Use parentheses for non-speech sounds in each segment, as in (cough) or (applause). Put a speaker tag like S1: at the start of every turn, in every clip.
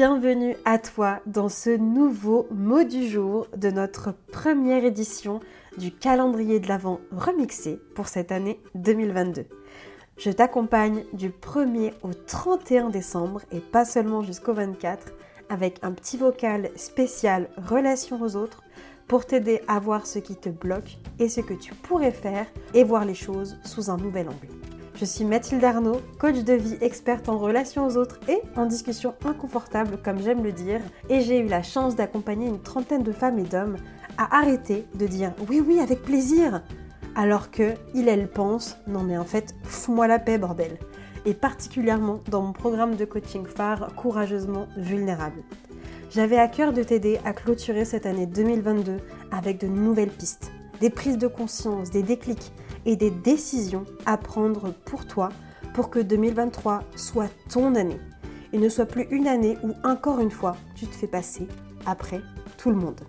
S1: bienvenue à toi dans ce nouveau mot du jour de notre première édition du calendrier de l'Avent remixé pour cette année 2022. Je t'accompagne du 1er au 31 décembre et pas seulement jusqu'au 24 avec un petit vocal spécial relation aux autres pour t'aider à voir ce qui te bloque et ce que tu pourrais faire et voir les choses sous un nouvel angle. Je suis Mathilde Arnaud, coach de vie experte en relations aux autres et en discussion inconfortable comme j'aime le dire, et j'ai eu la chance d'accompagner une trentaine de femmes et d'hommes à arrêter de dire oui oui avec plaisir! Alors que il elle pense non mais en fait fous-moi la paix bordel! Et particulièrement dans mon programme de coaching phare courageusement vulnérable. J'avais à cœur de t'aider à clôturer cette année 2022 avec de nouvelles pistes, des prises de conscience, des déclics et des décisions à prendre pour toi pour que 2023 soit ton année et ne soit plus une année où encore une fois tu te fais passer après tout le monde.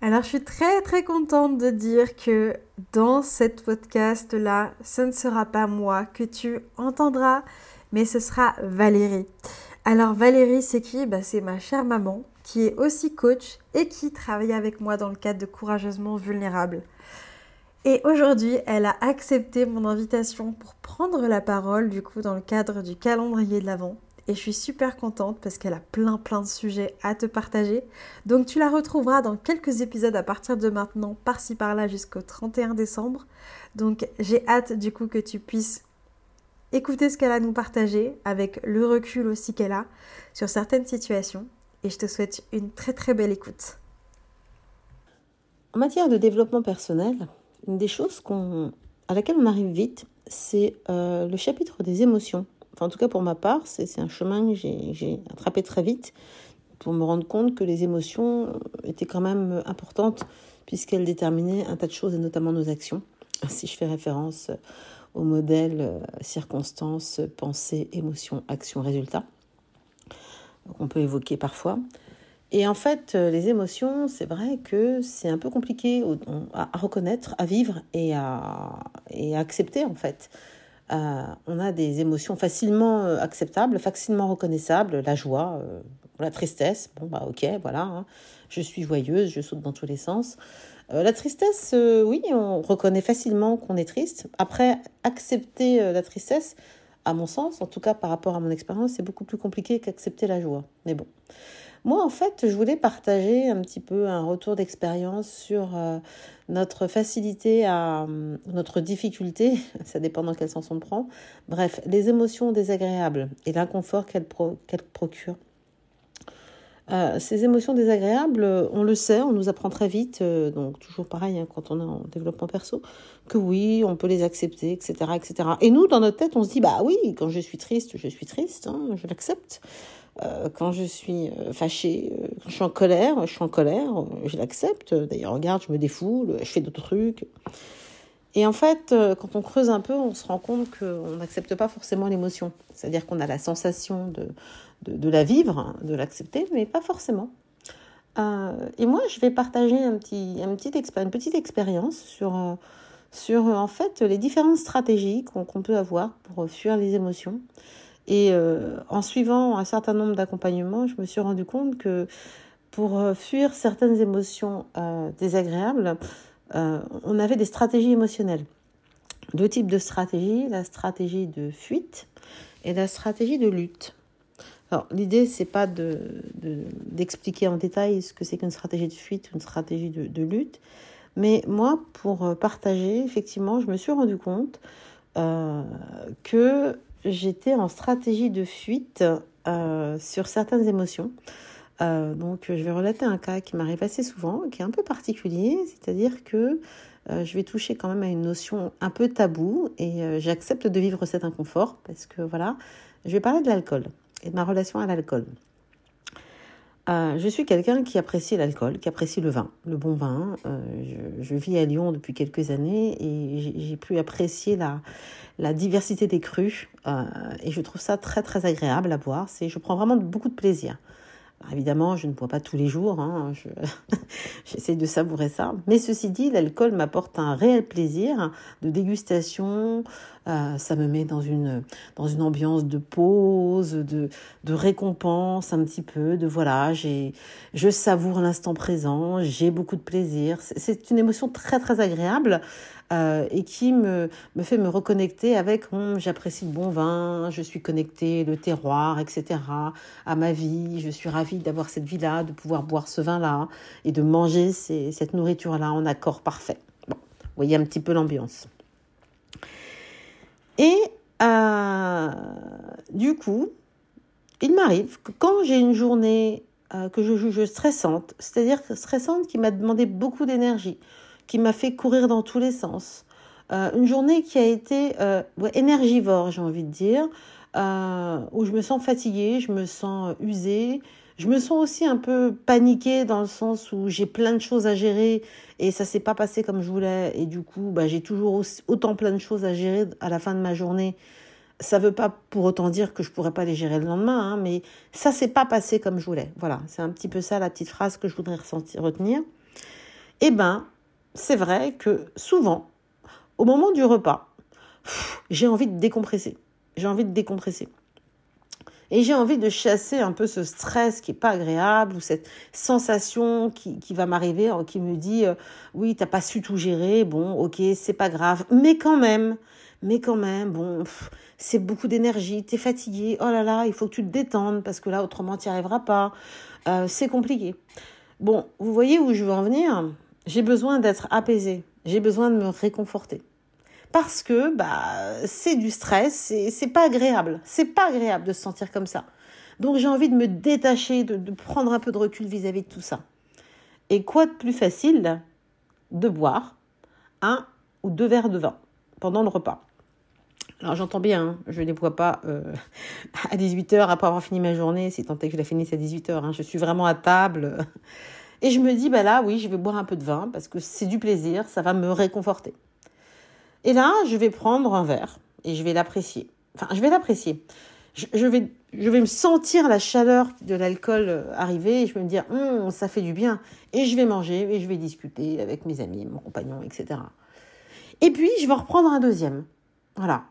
S1: Alors je suis très très contente de dire que dans cette podcast là, ce ne sera pas moi que tu entendras, mais ce sera Valérie. Alors Valérie, c'est qui? Bah, C'est ma chère maman qui est aussi coach et qui travaille avec moi dans le cadre de Courageusement Vulnérable. Et aujourd'hui, elle a accepté mon invitation pour prendre la parole, du coup, dans le cadre du calendrier de l'Avent. Et je suis super contente parce qu'elle a plein plein de sujets à te partager. Donc tu la retrouveras dans quelques épisodes à partir de maintenant, par-ci par-là jusqu'au 31 décembre. Donc j'ai hâte du coup que tu puisses écouter ce qu'elle a à nous partager avec le recul aussi qu'elle a sur certaines situations. Et je te souhaite une très très belle écoute.
S2: En matière de développement personnel, une des choses à laquelle on arrive vite, c'est euh, le chapitre des émotions. En tout cas, pour ma part, c'est un chemin que j'ai attrapé très vite pour me rendre compte que les émotions étaient quand même importantes puisqu'elles déterminaient un tas de choses et notamment nos actions. Si je fais référence au modèle euh, circonstances, pensée, émotion, action, résultat, qu'on peut évoquer parfois. Et en fait, euh, les émotions, c'est vrai que c'est un peu compliqué à, reconnaître, à vivre et à, accepter en fait. Euh, on a des émotions facilement euh, acceptables, facilement reconnaissables, la joie, la tristesse. Bon bah ok, voilà, hein. je suis joyeuse, je saute dans tous les sens. la tristesse, oui, on reconnaît facilement qu'on est triste. Après, accepter la tristesse, à mon sens, en tout cas par rapport à mon expérience, c'est beaucoup plus compliqué qu'accepter la joie. Mais bon. Moi, en fait, je voulais partager un petit peu un retour d'expérience sur euh, notre facilité à euh, notre difficulté, (laughs) ça dépend dans quel sens on prend. Bref, les émotions désagréables et l'inconfort qu'elles procurent. Euh, ces émotions désagréables, on le sait, on nous apprend très vite, donc toujours pareil hein, quand on est en développement perso, que oui, on peut les accepter, etc., etc. Et nous, dans notre tête, on se dit, bah oui, quand je suis triste, je suis triste, hein, je l'accepte. Euh, quand je suis euh, fâchée, euh, quand je suis en colère, je suis en colère, je l'accepte. D'ailleurs, regarde, je me défoule, je fais d'autres trucs. Et en fait, quand on creuse un peu, on se rend compte qu'on n'accepte pas forcément l'émotion. C'est-à-dire qu'on a la sensation de, de, la vivre, hein, de l'accepter, mais pas forcément. et moi, je vais partager un petit, un petit une petite expérience sur, sur en fait les différentes stratégies qu'on peut avoir pour fuir les émotions. Et euh, en suivant un certain nombre d'accompagnements, je me suis rendu compte que pour euh, fuir certaines émotions euh, désagréables, on avait des stratégies émotionnelles. Deux types de stratégies, la stratégie de fuite et la stratégie de lutte. Alors, l'idée, c'est pas d'expliquer de, en détail ce que c'est qu'une stratégie de fuite une stratégie de, lutte, mais moi, pour partager, effectivement, je me suis rendu compte que j'étais en stratégie de fuite euh, sur certaines émotions. Euh, donc, je vais relater un cas qui m'arrive assez souvent, qui est un peu particulier, c'est-à-dire que euh, je vais toucher quand même à une notion un peu taboue et j'accepte de vivre cet inconfort parce que voilà, je vais parler de l'alcool et de ma relation à l'alcool. Euh, je suis quelqu'un qui apprécie l'alcool, qui apprécie le vin, le bon vin. Euh, je, vis à Lyon depuis quelques années et j'ai pu apprécier la, la diversité des crus euh, et je trouve ça très très agréable à boire. Je prends vraiment beaucoup de plaisir. Évidemment, je ne bois pas tous les jours, hein, (laughs) j'essaie de savourer ça. Mais ceci dit, l'alcool m'apporte un réel plaisir de dégustation, Euh, ça me met dans une, dans une ambiance de pause, de, de récompense un petit peu, de voilà, je savoure l'instant présent, j'ai beaucoup de plaisir. C'est une émotion très très agréable euh, et qui me, fait me reconnecter avec hum, j'apprécie le bon vin, je suis connectée, le terroir, etc. à ma vie, je suis ravie d'avoir cette vie-là, de pouvoir boire ce vin-là et de manger cette nourriture-là en accord parfait. Bon, vous voyez un petit peu l'ambiance. Et euh, du coup, il m'arrive que quand j'ai une journée euh, que je juge stressante, c'est-à-dire stressante qui m'a demandé beaucoup d'énergie, qui m'a fait courir dans tous les sens, euh, une journée qui a été énergivore, j'ai envie de dire, où je me sens fatiguée, je me sens usée, je me sens aussi un peu paniquée dans le sens où j'ai plein de choses à gérer et ça s'est pas passé comme je voulais et du coup bah, j'ai toujours autant plein de choses à gérer à la fin de ma journée. Ça veut pas pour autant dire que je pourrais pas les gérer le lendemain, hein, mais ça s'est pas passé comme je voulais. Voilà, c'est un petit peu ça la petite phrase que je voudrais ressentir, retenir. Eh ben, c'est vrai que souvent, au moment du repas, j'ai envie de décompresser. J'ai envie de décompresser. Et j'ai envie de chasser un peu ce stress qui est pas agréable ou cette sensation qui, qui va m'arriver, hein, qui me dit euh, oui, t'as pas su tout gérer, bon, ok, c'est pas grave, mais quand même, mais quand même, bon, c'est beaucoup d'énergie, t'es fatigué, oh là là, il faut que tu te détendes parce que là, autrement, tu n'y arriveras pas. Euh, c'est compliqué. Bon, vous voyez où je veux en venir? J'ai besoin d'être apaisée, j'ai besoin de me réconforter parce que bah c'est du stress, c'est pas agréable, c'est pas agréable de se sentir comme ça. Donc j'ai envie de me détacher, de, prendre un peu de recul vis-à-vis de tout ça. Et quoi de plus facile de boire un ou deux verres de vin pendant le repas? Alors j'entends bien, hein, je ne les bois pas euh, (laughs) à 18h après avoir fini ma journée, si tant est que je la finisse à 18h. Hein. je suis vraiment à table. Et je me dis, bah là, oui, je vais boire un peu de vin parce que c'est du plaisir, ça va me réconforter. Et là, je vais prendre un verre et je vais l'apprécier. Enfin, je vais l'apprécier. Je, vais, je vais me sentir la chaleur de l'alcool euh, arriver et je vais me dire, hum, ça fait du bien. Et je vais manger et je vais discuter avec mes amis, mon compagnon, etc. Et puis, je vais reprendre un deuxième. Voilà.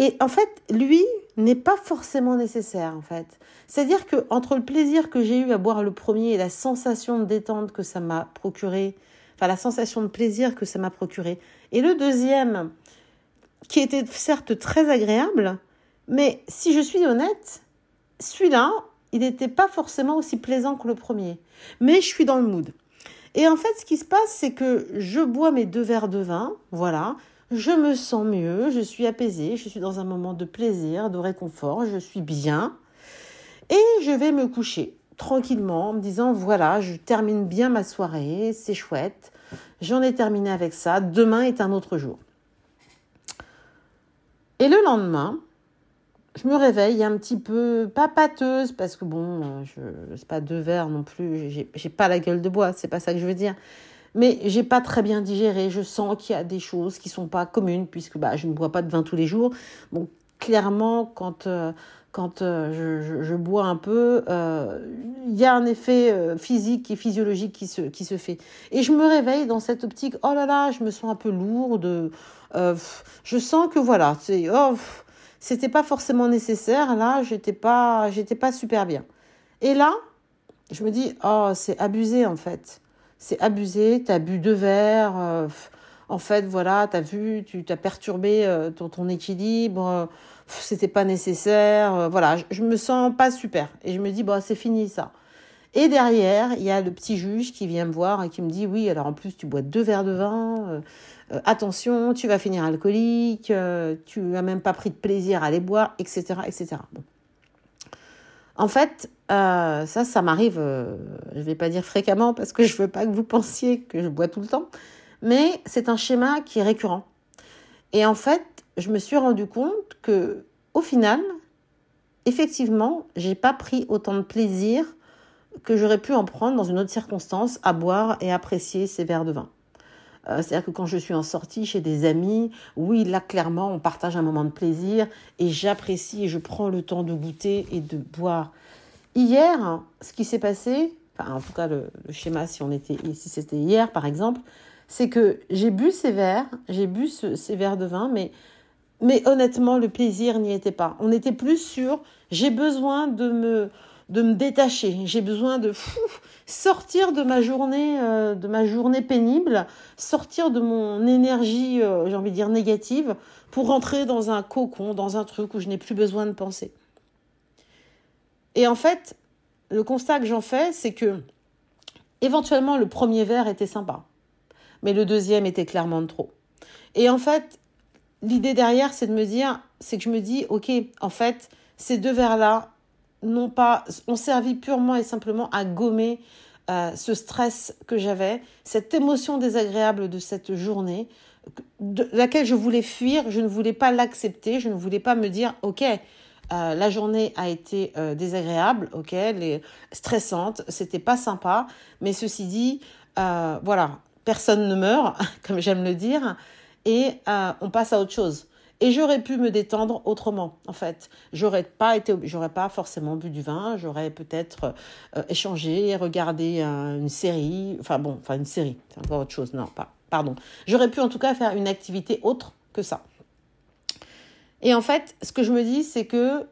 S2: Et en fait, lui n'est pas forcément nécessaire, en fait. C'est-à-dire que entre le plaisir que j'ai eu à boire le premier et la sensation de détente que ça m'a procuré, enfin la sensation de plaisir que ça m'a procuré, et le deuxième, qui était certes très agréable, mais si je suis honnête, celui-là, il n'était pas forcément aussi plaisant que le premier. Mais je suis dans le mood. Et en fait, ce qui se passe, c'est que je bois mes deux verres de vin, voilà, je me sens mieux, je suis apaisée, je suis dans un moment de plaisir, de réconfort, je suis bien. Et je vais me coucher tranquillement en me disant, voilà, je termine bien ma soirée, c'est chouette, J'en ai terminé avec ça. Demain est un autre jour. Et le lendemain, je me réveille un petit peu, pas pâteuse, parce que bon, je c'est pas deux verres non plus, j'ai pas la gueule de bois, c'est pas ça que je veux dire. Mais j'ai pas très bien digéré, je sens qu'il y a des choses qui sont pas communes, puisque bah, je ne bois pas de vin tous les jours. Donc clairement, quand euh, quand euh, je, bois un peu, euh, il y a un effet physique et physiologique qui se, qui se fait. Et je me réveille dans cette optique, oh là là, je me sens un peu lourde, je sens que voilà, c'est, oh, c'était pas forcément nécessaire, là, j'étais pas, j'étais pas super bien. Et là, je me dis, oh, c'est abusé en fait. C'est abusé, tu as bu deux verres, en fait, voilà, tu as vu, tu t'as perturbé ton, ton équilibre c'était pas nécessaire, euh, voilà, je, me sens pas super et je me dis bon c'est fini ça. Et derrière, il y a le petit juge qui vient me voir et qui me dit oui, alors en plus tu bois deux verres de vin, euh, euh, attention, tu vas finir alcoolique, tu as même pas pris de plaisir à les boire, etc., etc. En fait, ça, ça m'arrive, je vais pas dire fréquemment parce que je veux pas que vous pensiez que je bois tout le temps, mais c'est un schéma qui est récurrent. Et en fait, je me suis rendu compte que, au final, effectivement, j'ai pas pris autant de plaisir que j'aurais pu en prendre dans une autre circonstance à boire et apprécier ces verres de vin. Euh, c'est-à-dire que quand je suis en sortie chez des amis, oui, là, clairement, on partage un moment de plaisir et j'apprécie et je prends le temps de goûter et de boire. Hier, ce qui s'est passé, en tout cas, le, schéma, si c'était hier, par exemple, c'est que j'ai bu ces verres, j'ai bu ces verres de vin, mais mais honnêtement, le plaisir n'y était pas. On était plus sur j'ai besoin de me, de me détacher, j'ai besoin de sortir de ma journée, euh, de ma journée pénible, sortir de mon énergie, euh, j'ai envie de dire négative, pour rentrer dans un cocon, dans un truc où je n'ai plus besoin de penser. Et en fait, le constat que j'en fais, c'est que éventuellement le premier verre était sympa, mais le deuxième était clairement trop. Et en fait, l'idée derrière, c'est de me dire, c'est que je me dis, ok, en fait, ces deux verres-là n'ont pas, ont servi purement et simplement à gommer euh, ce stress que j'avais, cette émotion désagréable de cette journée, de laquelle je voulais fuir, je ne voulais pas l'accepter, je ne voulais pas me dire, ok, euh, la journée a été euh, désagréable, ok, les, stressante, c'était pas sympa, mais ceci dit, voilà, personne ne meurt, (laughs) comme j'aime le dire, et on passe à autre chose. Et j'aurais pu me détendre autrement, en fait. J'aurais pas été, j'aurais pas forcément bu du vin, j'aurais peut-être euh, échangé, regardé une série, enfin bon, enfin une série, c'est encore autre chose, non, pas, pardon. J'aurais pu en tout cas faire une activité autre que ça. Et en fait, ce que je me dis, c'est que,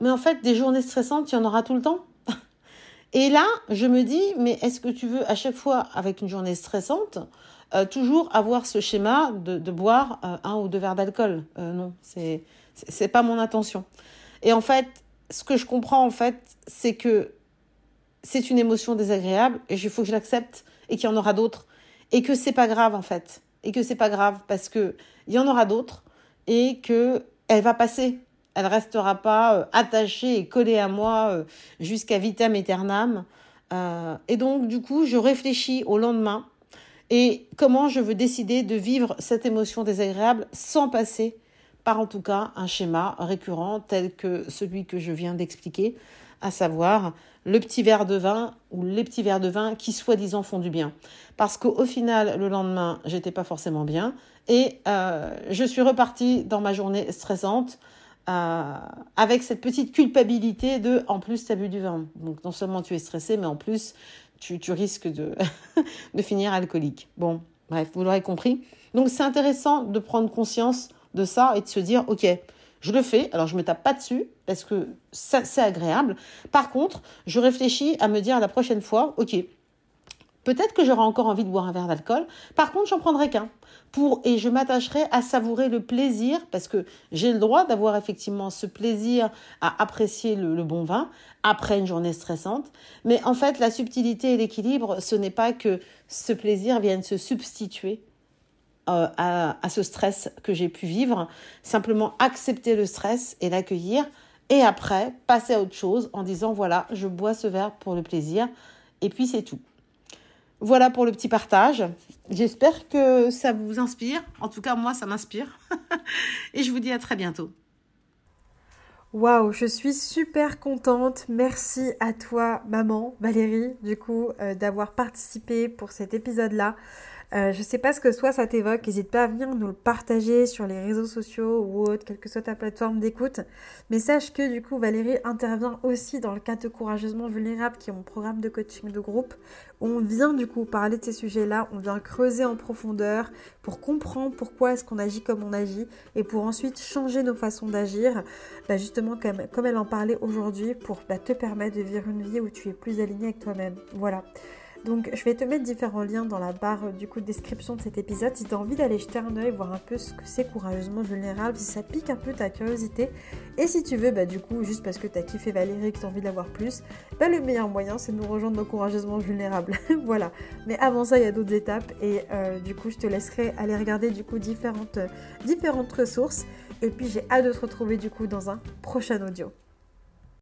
S2: mais en fait, des journées stressantes, il y en aura tout le temps. (laughs) Et là, je me dis, mais est-ce que tu veux à chaque fois, avec une journée stressante, euh, toujours avoir ce schéma de, boire euh, un ou deux verres d'alcool. Euh, non, c'est c'est pas mon intention. Et en fait, ce que je comprends en fait, c'est que c'est une émotion désagréable et il faut que je l'accepte et qu'il y en aura d'autres et que c'est pas grave en fait et que c'est pas grave parce que il y en aura d'autres et que elle va passer. Elle restera pas attachée et collée à moi jusqu'à vitam aeternam. et donc du coup, je réfléchis au lendemain et comment je veux décider de vivre cette émotion désagréable sans passer par en tout cas un schéma récurrent tel que celui que je viens d'expliquer, à savoir le petit verre de vin ou les petits verres de vin qui soi-disant font du bien. Parce qu'au final, le lendemain, j'étais pas forcément bien et euh, je suis repartie dans ma journée stressante euh, avec cette petite culpabilité de en plus tu as bu du vin. Donc non seulement tu es stressé, mais en plus tu, risques de, (laughs) de finir alcoolique. Bon, bref, vous l'aurez compris. Donc c'est intéressant de prendre conscience de ça et de se dire, ok, je le fais, alors je me tape pas dessus parce que c'est agréable. Par contre, je réfléchis à me dire la prochaine fois, ok, Peut-être que j'aurai encore envie de boire un verre d'alcool. Par contre, j'en prendrai qu'un. Pour, et je m'attacherai à savourer le plaisir, parce que j'ai le droit d'avoir effectivement ce plaisir à apprécier le, bon vin après une journée stressante. Mais en fait, la subtilité et l'équilibre, ce n'est pas que ce plaisir vienne se substituer euh, à, à ce stress que j'ai pu vivre. Simplement accepter le stress et l'accueillir. Et après, passer à autre chose en disant, voilà, je bois ce verre pour le plaisir. Et puis c'est tout. Voilà pour le petit partage. J'espère que ça vous inspire. En tout cas, moi, ça m'inspire. (laughs) Et je vous dis à très bientôt.
S1: Waouh, je suis super contente. Merci à toi, maman Valérie, du coup, euh, d'avoir participé pour cet épisode-là. Euh, je sais pas ce que soit ça t'évoque, n'hésite pas à venir nous le partager sur les réseaux sociaux ou autre, quelle que soit ta plateforme d'écoute. Mais sache que du coup Valérie intervient aussi dans le cadre de Courageusement Vulnérable qui est mon programme de coaching de groupe on vient du coup parler de ces sujets-là, on vient creuser en profondeur pour comprendre pourquoi est-ce qu'on agit comme on agit et pour ensuite changer nos façons d'agir, bah, justement comme, comme elle en parlait aujourd'hui pour bah, te permettre de vivre une vie où tu es plus aligné avec toi-même. Voilà. Donc je vais te mettre différents liens dans la barre euh, du coup de description de cet épisode si tu as envie d'aller jeter un oeil, voir un peu ce que c'est courageusement vulnérable, si ça pique un peu ta curiosité. Et si tu veux, bah du coup, juste parce que tu as kiffé Valérie et que tu as envie d'avoir plus, bah le meilleur moyen c'est de nous rejoindre dans courageusement vulnérable. (laughs) voilà. Mais avant ça, il y a d'autres étapes et euh, du coup je te laisserai aller regarder du coup différentes, euh, différentes ressources. Et puis j'ai hâte de te retrouver du coup dans un prochain audio.